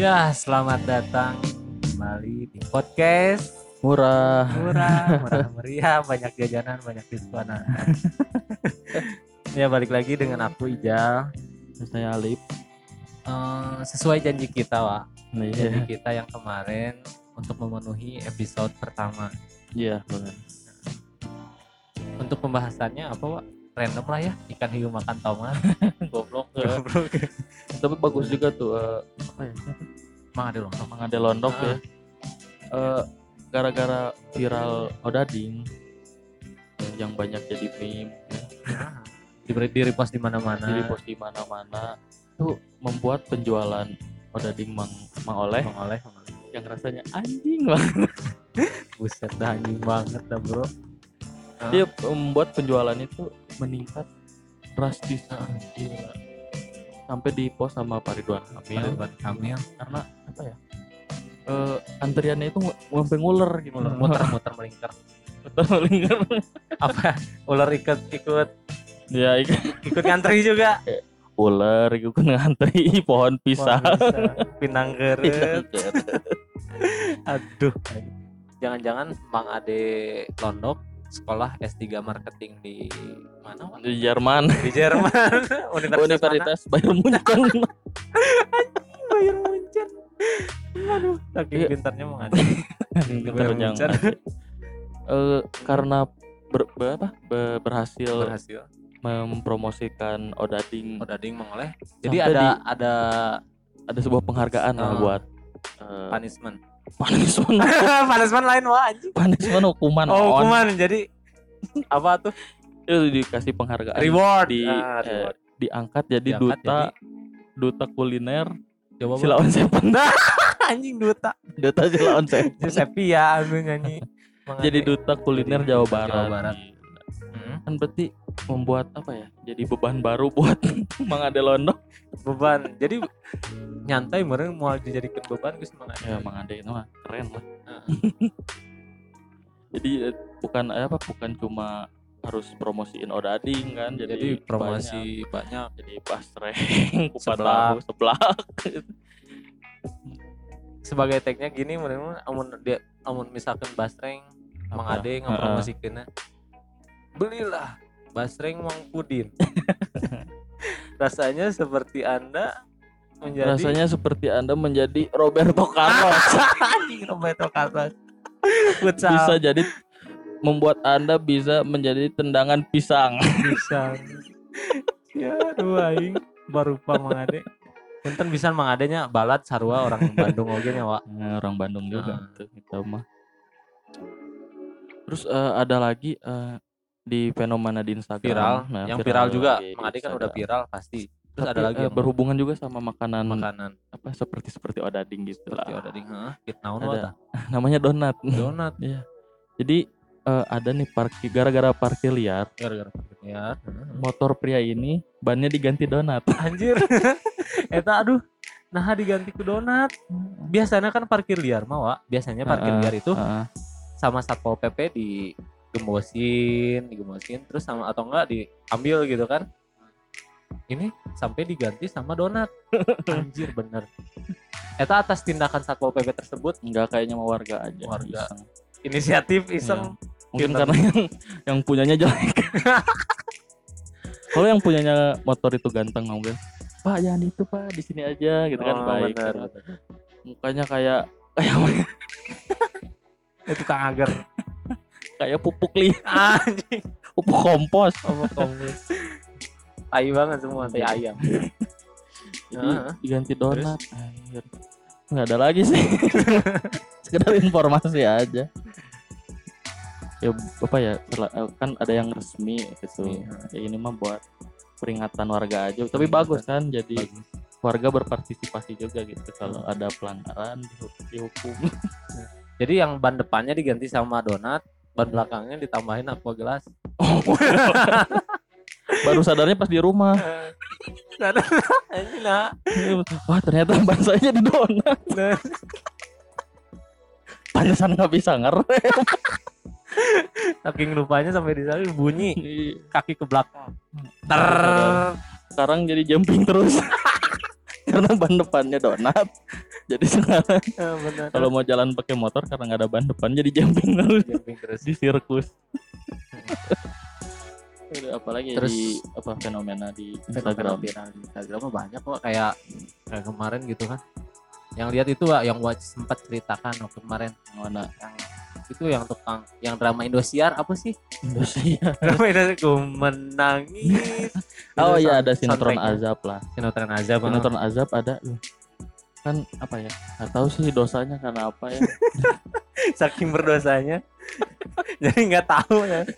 Ya, selamat datang kembali di podcast Murah. murah, murah meriah, banyak jajanan, banyak diskonan. ya, balik lagi dengan aku Ijal. Saya Alif. Eh, sesuai janji kita, Wak. Nah, Janji iya. kita yang kemarin untuk memenuhi episode pertama. Iya, benar. Untuk pembahasannya apa, Wak? Random lah ya, ikan hiu makan tomat. Goblok. Tapi bagus juga tuh eh, apa ya? Mang ada loh. Mang Ade Londok ya. Eh, gara-gara viral Odading yang banyak jadi meme ya, Diberi di repost di mana-mana. jadi post di mana-mana tuh membuat penjualan Odading Mang, Mang Oleh Mang oleh, Mang oleh. yang rasanya anjing banget. Buset dah anjing banget dah, Bro. Ah. Dia membuat penjualan itu meningkat drastis. Ah. Gila. sampai di post sama Pak Ridwan Kamil. Ridwan Kamil. Karena apa ya? Eh antriannya itu sampai nguler gitu muter muter muter melingkar. Muter-melingkar. apa? Ular ikut ikut. Ya ik- ikut ngantri juga. Ular kan ngantri pohon pisang. Pinang geret. Aduh. Jangan-jangan Mang Ade Londok sekolah S3 marketing di mana Wak? di Jerman di Jerman Universitas, Universitas Bayern Munchen? Bayern Munchen aduh saking Iya. pintarnya Di Pintar Bayern Munchen. Eh, karena ber, ber- apa, be- berhasil berhasil mempromosikan Odading Odading mengoleh jadi Sampai ada di- ada ada sebuah penghargaan lah Oh. buat eh, punishment punishment punishment lain wah anjing punishment hukuman oh on. hukuman jadi apa tuh itu dikasih penghargaan reward di Ah, eh, reward. diangkat jadi Diangkat duta duta kuliner Coba. Silaon Seven anjing duta duta Silaon Seven ya aku nyanyi jadi duta kuliner Jadi Jawa Barat, Jawa Barat. Gila. Mm-mm. kan berarti membuat apa ya jadi beban baru buat Mang Ade Londok beban jadi nyantai meureun mau dijadikan beban geus Mang Ade. ya Mang Ade itu mah keren lah Ah. jadi eh, bukan eh, apa bukan cuma harus promosiin Odading kan jadi, jadi banyak. promosi banyak jadi basreng kupat tahu seblak sebagai tagnya gini meureun amun dia amun misalkan basreng Mang? Ade belilah basreng Mang Pudin. Rasanya seperti anda menjadi rasanya seperti anda menjadi Roberto Carlos. Roberto Carlos. Futsal. Bisa jadi membuat anda bisa menjadi tendangan pisang. Bisa ya dua aing baru pa Mang Ade. Punten bisa Mang Adenya balat sarua orang Bandung oge nya Wak Nah, orang Bandung juga Ah. kita mah. Terus eh, ada lagi eh, di fenomena di Instagram. Viral Nah, yang viral juga. lagi di Mang Ade kan udah viral pasti. Terus Tapi, ada lagi eh, yang berhubungan juga sama makanan makanan. apa seperti seperti odading gitu seperti lah. Ada ding heeh. Naon Ada. namanya donat. Donat. Jadi eh, ada nih parkir gara-gara parkir liar. Gara-gara ya motor pria ini bannya diganti donat. Anjir. Eta aduh. Nah diganti ke donat. Biasanya kan parkir liar mah Wak. biasanya parkir Heeh, liar itu Heeh. sama satpol pp digembosin digembosin terus sama atau enggak diambil gitu kan. Ini sampai diganti sama donat. Anjir bener. Eta atas tindakan satpol pp tersebut? Nggak kayaknya mau warga aja. Warga. iseng. inisiatif iseng. Mungkin Pinter. karena yang yang punyanya jelek. Kalau yang punyanya motor itu ganteng mungkin pak jangan itu pak. Di sini aja gitu kan. Oh, baik bener, Karena bener. mukanya kayak kayak itu kang agar kayak pupuk li anjing. pupuk kompos. Apa kompos. Tai banget semua tai ayam. Jadi Heeh. diganti donat nggak ada lagi sih. Sekedar informasi aja. Ya apa ya sel- kan ada yang resmi gitu. Resmi, ya ini mah buat peringatan warga aja. Tapi bagus kan jadi Bagus. warga berpartisipasi juga gitu. Kalau ada pelanggaran dihu- dihukum. Jadi yang ban depannya diganti sama donat ban belakangnya ditambahin aqua gelas? Baru sadarnya pas di rumah. Nah. wah ternyata bahasanya di donat. Pantesan nggak bisa ngerem. Saking lupanya sampai di sana bunyi. Kaki ke belakang. Ter. sekarang jadi jumping terus karena ban depannya donat. Jadi sekarang benar. kalau mau jalan pakai motor karena nggak ada ban depan jadi jumping terus. Jumping terus. Di sirkus. Udah, apalagi Terus- di apa fenomena di Instagram? di Instagram banyak kok. Kayak kayak kemarin gitu kan. Yang lihat itu yang Watch sempat ceritakan waktu kemarin. Yang mana? Yang itu yang tukang yang drama Indosiar apa sih? Indonesia drama Indosiar menangis. Oh iya ada sinetron azab lah. Sinetron aja bang sinetron azab ada kan apa ya nggak tahu sih dosanya karena apa ya. Saking berdosanya. Jadi nggak tahu ya.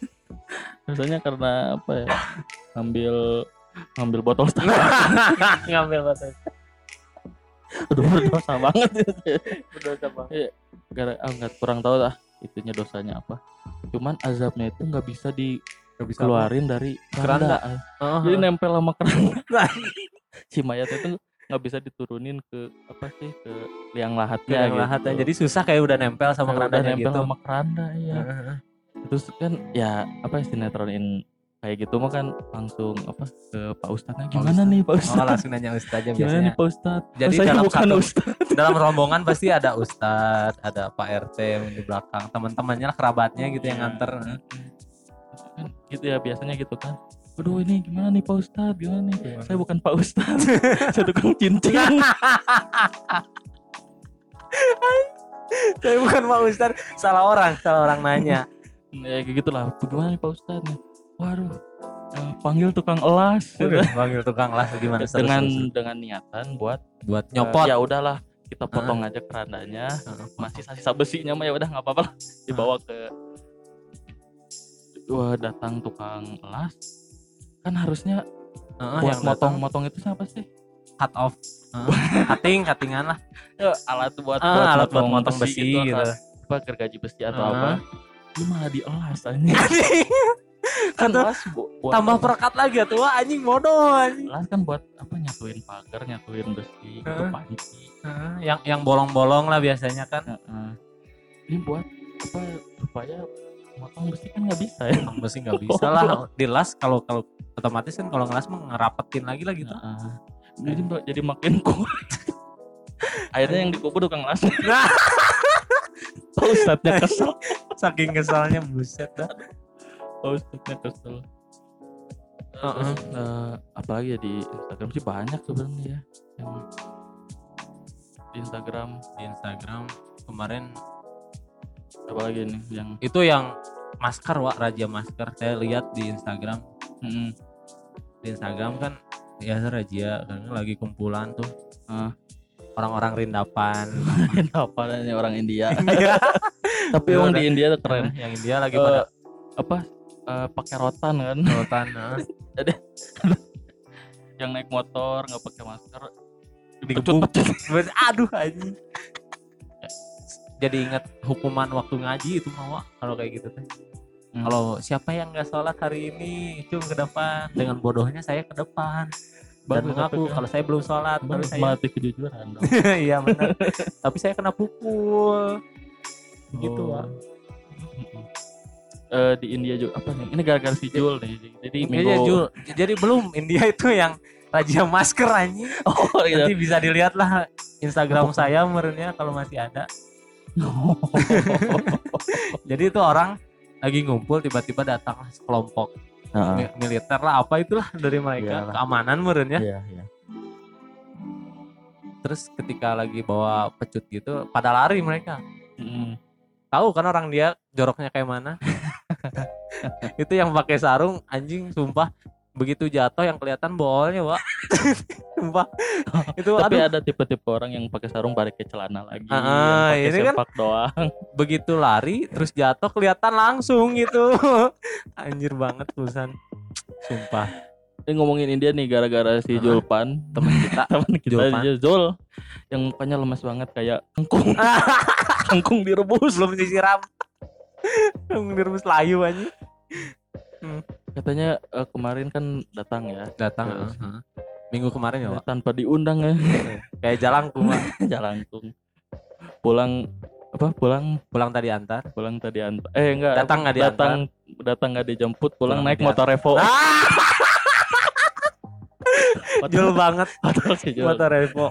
Dosanya karena apa ya ngambil ngambil botol ngambil botol. Aduh berdosa banget ya. berdosa bang gara ah, nggak kurang tahu lah itunya dosanya apa. Cuman azabnya itu nggak bisa nggak bisa dikeluarin dari Keranda. keranda. Oh, jadi nempel sama keranda. Nah. si mayat itu nggak bisa diturunin ke apa sih ke liang lahatnya yang gitu. lahatnya. Jadi susah kayak udah nempel sama Kayak udah kerandanya nempel gitu. sama keranda iya. Terus kan ya apa ya sinetronin kayak gitu mah kan langsung apa ke Pak Ustadznya gimana Ustadz. nih Pak Oh Ustadz langsung nanya ustaznya gimana biasanya. nih Pak Ustadz Jadi Oh, saya dalam bukan satu- Ustadz Dalam rombongan pasti ada ustadz, ada Pak RT di belakang, teman-temannya kerabatnya gitu yang Iya. nganter. kan gitu ya biasanya gitu kan aduh ini gimana nih Pak Ustadz gimana nih Gimana? saya bukan Pak Ustadz saya tukang cincin Saya bukan Pak Ustadz, salah orang, salah orang nanya. ya kayak gitulah gimana nih Pak Ustadz nih waduh eh, panggil tukang elas Panggil tukang lah gimana dengan terus. dengan niatan buat buat eh, nyopot. ya udahlah kita potong aja kerandanya Heeh. masih sisa besinya mah ya udah nggak apa-apa lah. dibawa ke wah datang tukang elas kan harusnya Heeh, buat yang motong datang motong itu siapa sih cut off. Heeh. Cutting, cuttingan lah. ya, alat buat Ah, alat buat motong besi gitu, gitu. atau apa gergaji besi atau Heeh. apa lu malah dielas aja kan buat Tambah perekat lagi ya tuh, anjing bodoh anjing. elas kan buat apa nyatuin pagar nyatuin besi gitu Heeh. panci Heeh, yang yang bolong-bolong lah biasanya kan. Heeh. ini buat apa supaya motong besi kan nggak bisa ya Emang besi nggak bisa lah dilas kalau kalau otomatis kan kalau ngelas mah ngerapetin lagi lah gitu. Heeh. jadi jadi makin kuat akhirnya yang dikubur tukang las Nah, Ustadznya kesel saking kesalnya buset dah. Ustadznya kesel Heeh. Terus, eh, apalagi ya di Instagram sih banyak sebenarnya ya yang di Instagram Di Instagram kemarin apalagi nih yang itu yang masker Wak, raja masker saya lihat di Instagram. mm, Di Instagram kan ya raja kan lagi kumpulan tuh Ah. orang-orang rindapan. apa namanya orang India India. tapi Iya, emang di India tuh keren yang India lagi Eh, pada apa eh, pakai rotan kan sultan. heeh. yang naik motor nggak pakai masker Digebuk. Bes- Aduh anjing. Jadi ingat hukuman waktu ngaji itu mau kalau kayak gitu teh. Hmm. Kalau siapa yang nggak sholat hari ini, cung ke depan. Dengan bodohnya saya ke depan. Dan Bagus, mengaku tapi- kalau saya belum sholat, baru Baru saya. melatih kejujuran dong. Iya benar. Tapi saya kena pukul. Gitu Oh. Eh, di India juga apa nih? Ini gara-gara si Jul nih. Jadi Iya minggu Jul. Jadi belum India itu yang raja masker anjing. Oh iya. Nanti bisa dilihat lah Instagram saya merenya kalau masih ada. Jadi itu orang lagi ngumpul tiba-tiba datanglah sekelompok mi- militer lah apa itulah dari mereka Iyalah. keamanan merenya. Iya, iya. Terus ketika lagi bawa pecut gitu pada lari mereka. Mm. Tahu kan orang dia joroknya kayak mana? itu yang pakai sarung anjing sumpah begitu jatuh yang kelihatan bolnya, Pak. sumpah. itu Tapi aduh ada tipe-tipe orang yang pakai sarung pakai celana lagi, Ah, yang pakai ini kan- sepak doang. begitu lari terus jatuh kelihatan langsung gitu. Anjir banget tulisan. Sumpah. Ini ngomongin India nih gara-gara si Heeh. Julpan, Temen kita teman kita Julpan. aja Zul yang mukanya lemas banget kayak kangkung. kangkung direbus. belum disiram. Direbus layu aja. Katanya eh, kemarin kan datang ya, Datang Terus. heeh. Minggu kemarin ya, Pak. tanpa diundang ya, Kayak jalangkung, Pak. jalangkung. Pulang apa? Pulang Pulang tadi antar. pulang tadi antar. Eh enggak, Datang nggak diantar? datang datang nggak dijemput, pulang Pulang naik motor Revo. Ah! Jul banget motor Revo.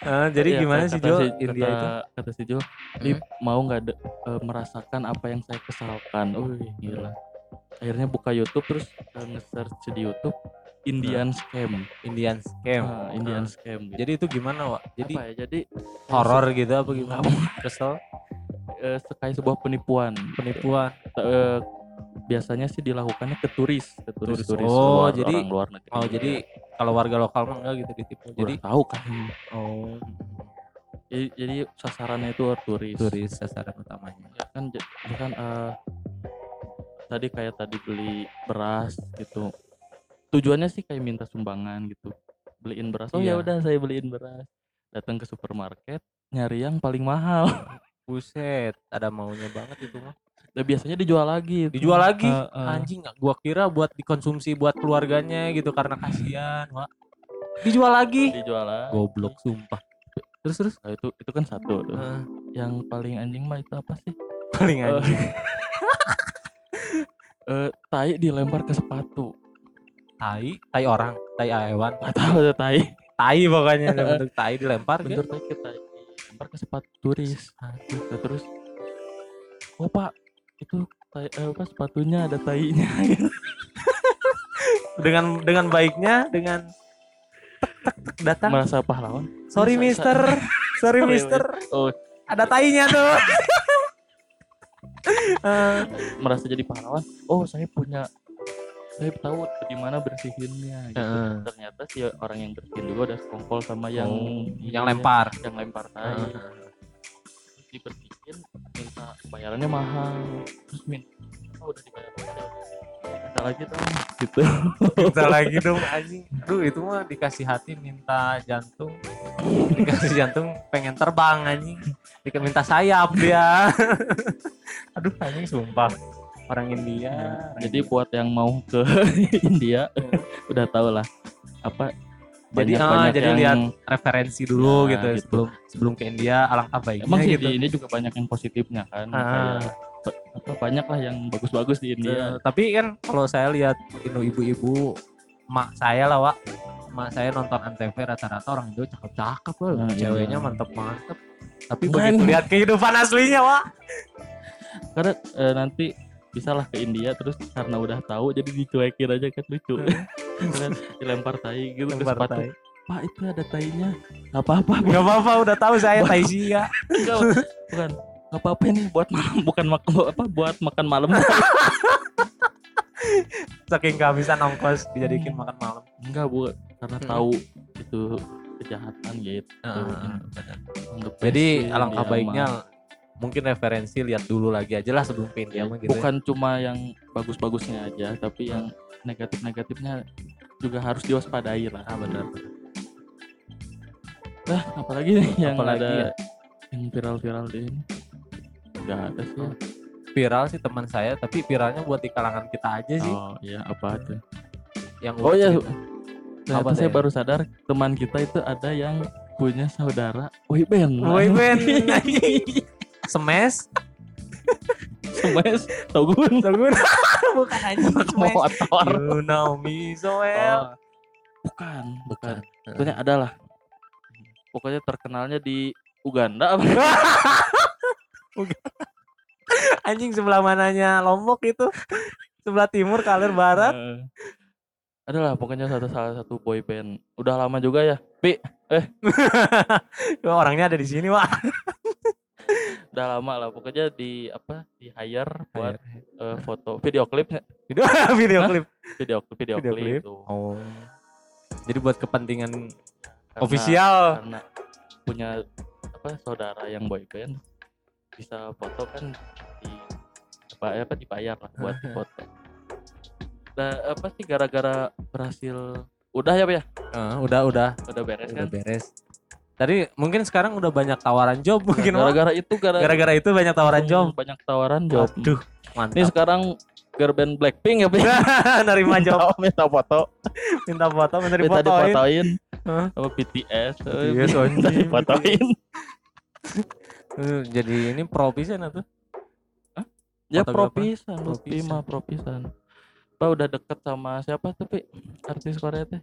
Eh, jadi Iya, gimana sih Jul si- India kata, itu? Kata si Jul, "Lip, mau nggak eh, merasakan apa yang saya kesalkan? Wih, gila. Akhirnya buka YouTube terus eh, nge-search di YouTube Indian scam. Indian scam. Ah, Indian Ah. scam gitu. Jadi itu gimana, Wak? Jadi apa ya? Jadi horor gitu apa gimana? Kesel eh, kayak sebuah penipuan. penipuan. Eh, biasanya sih dilakukannya ke turis, ke turis-turis Oh, luar, jadi- orang luar negeri. Oh, jadi kalau warga lokal mah enggak gitu ditipu. jadi Jadi tahu kan. oh, Jadi, jadi sasarannya itu turis. turis sasaran utamanya. Ya kan ya kan eh, tadi kayak tadi beli beras gitu. Tujuannya sih kayak minta sumbangan gitu. Beliin beras. Oh ya Iya. udah saya beliin beras. Datang ke supermarket nyari yang paling mahal. Buset, ada maunya banget itu mah. Dan biasanya dijual lagi. Dijual lagi. Eh, eh. Anjing, gua kira buat dikonsumsi buat keluarganya gitu karena kasihan, Wak. Dijual lagi. dijual lagi. Goblok sumpah. Terus terus Nah, itu itu kan satu tuh. Eh, Yang paling anjing mah itu apa sih? paling anjing. eh, tai dilempar ke sepatu. tai, tai orang, tai hewan. Gak tahu ada tai. Tai pokoknya bentuk tai dilempar Bentur gitu. tai ke tai dilempar ke sepatu turis. Nah, terus oh pak itu tai, eh, apa sepatunya ada tainya Dengan dengan baiknya dengan tek, tek, tek, datang. merasa pahlawan Sorry mister. Sorry Sorry, mister. oh Ada tainya tuh. Eh, merasa jadi pahlawan oh saya punya saya tahu di mana bersihinnya gitu. Ternyata si orang yang bersihin juga udah sekongkol sama yang Oh, yang lempar. yang lempar tai Heeh. Bayarannya mahal terus min oh udah dibayar minta lagi dong gitu Minta lagi dong anjing. Aduh itu mah dikasih hati minta jantung. Dikasih jantung pengen terbang anjing. Dikasih minta sayap dia. Aduh anjing sumpah. Orang India. orang jadi buat yang mau ke India udah tau lah apa Jadi, banyak ah, banyak jadi yang lihat referensi dulu Nah, gitu, gitu. sebelum sebelum ke India alangkah baiknya emang sih gitu. di ini juga banyak yang positifnya kan Ah. kayak apa banyak lah yang bagus-bagus di India Eh, tapi kan kalau saya lihat Indo ibu-ibu mak saya lah Wak mak saya nonton antv rata-rata orang Indo cakep-cakep loh Nah, iya. ceweknya mantep-mantep tapi Kan. begitu lihat kehidupan aslinya Wak karena eh, nanti bisa lah ke India terus karena udah tahu jadi dicuekin aja kan lucu Kan dilempar tai gitu ke Lempar sepatu. tai. pak itu ada tainya. Nggak apa-apa nggak apa-apa udah tahu saya Taisia Enggak, bukan. Nggak apa-apa nih buat malam bukan makan apa buat makan malam. Saking kehabisan ongkos dijadiin makan malam. Enggak bu karena Mm. tahu itu kejahatan gitu. Heeh, Untuk jadi alangkah baiknya mah. mungkin referensi lihat dulu lagi aja lah sebelum ke India mah gitu ya. bukan cuma yang bagus-bagusnya aja tapi yang negatif-negatifnya juga harus diwaspadai lah. Ah benar nah apalagi nih yang Apalagi ada ya? yang viral-viral di ini nggak ada sih. Ya. viral sih teman saya tapi viralnya buat di kalangan kita aja sih. Oh iya apa tuh yang oh ya ternyata Apa saya teh? baru sadar teman kita itu ada yang punya saudara boyband Boyband Smash Semes? Togun Togun bukan anjing motor. You know me so well. Oh, bukan bukan. Pokoknya ada lah pokoknya terkenalnya di Uganda. Apa anjing sebelah mananya Lombok itu. Sebelah timur kalir barat. Eh, adalah pokoknya satu salah satu boy band. Udah lama juga ya pi. Wah, orangnya ada di sini wah udah lama lah pokoknya di apa di hire buat eh, foto video klip. Video video klip. Video klip video, Video klip, tuh. oh. Jadi buat kepentingan Karena- official karena punya apa saudara yang boy band bisa foto kan di apa apa dibayar lah buat foto nah apa sih gara-gara berhasil udah ya Pak, ya? Eh, udah udah. Udah beres udah kan? beres tadi mungkin sekarang udah banyak tawaran job mungkin gara-gara itu gara gara-gara itu banyak tawaran job. banyak tawaran job. Aduh, ini mantap sekarang girl band Blackpink ya Pak? nerima job. minta foto. Minta foto minta minta difotoin difotoin Hah? sama BTS BTS, minta anjing. difotoin Eh, jadi ini pro pisan atuh ya propisan Propisan. Lutfi mah propisan. Pak udah deket sama siapa tapi artis Korea teh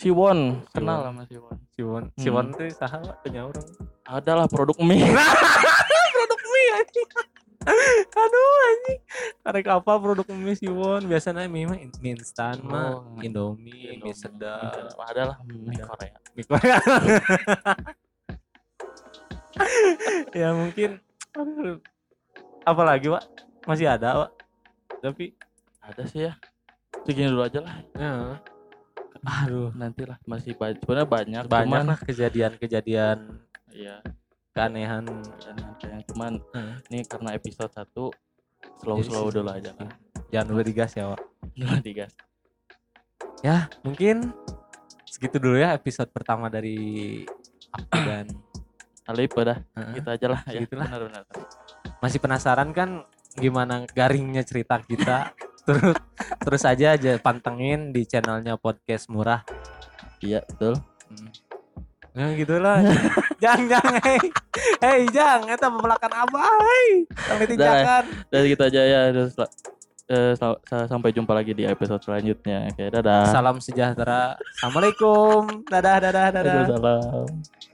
Siwon kenal sama Siwon. Siwon. Hmm. Siwon tuh saha punya orang? Adalah produk mie. Produk mie anjing. Aduh anjing. Karek apa produk mie Siwon. Biasanya mie mah mie instan mah Oh, Indomie mie sedap. Adalah mie. Korea. Mie Korea. Ya mungkin. Aduh. apa lagi pak? Masih ada pak? Tapi ada sih ya. Segini dulu aja lah. Ya. Aduh. Nanti lah masih banyak sebenarnya banyak banyak lah kejadian-kejadian iya. keanehan yang cuman Hmm. ini karena episode 1 slow Jadi slow dulu aja lah jangan lupa digas ya pak dulu digas. Ya mungkin segitu dulu ya episode pertama dari aku dan Alip udah. Heeh. gitu aja lah ya. Segitulah. benar-benar. Masih penasaran kan gimana garingnya cerita kita terus terus aja aja pantengin di channelnya podcast murah. Iya betul. Ya gitulah. Jangan jangan hei. Hei jangan eta pembelakan abah hei? Tong ditinjakan dan gitu aja ya. Terus eh, sa- sa- sampai jumpa lagi di episode selanjutnya. Oke dadah. Salam sejahtera. Assalamualaikum. Dadah dadah dadah. Waalaikumsalam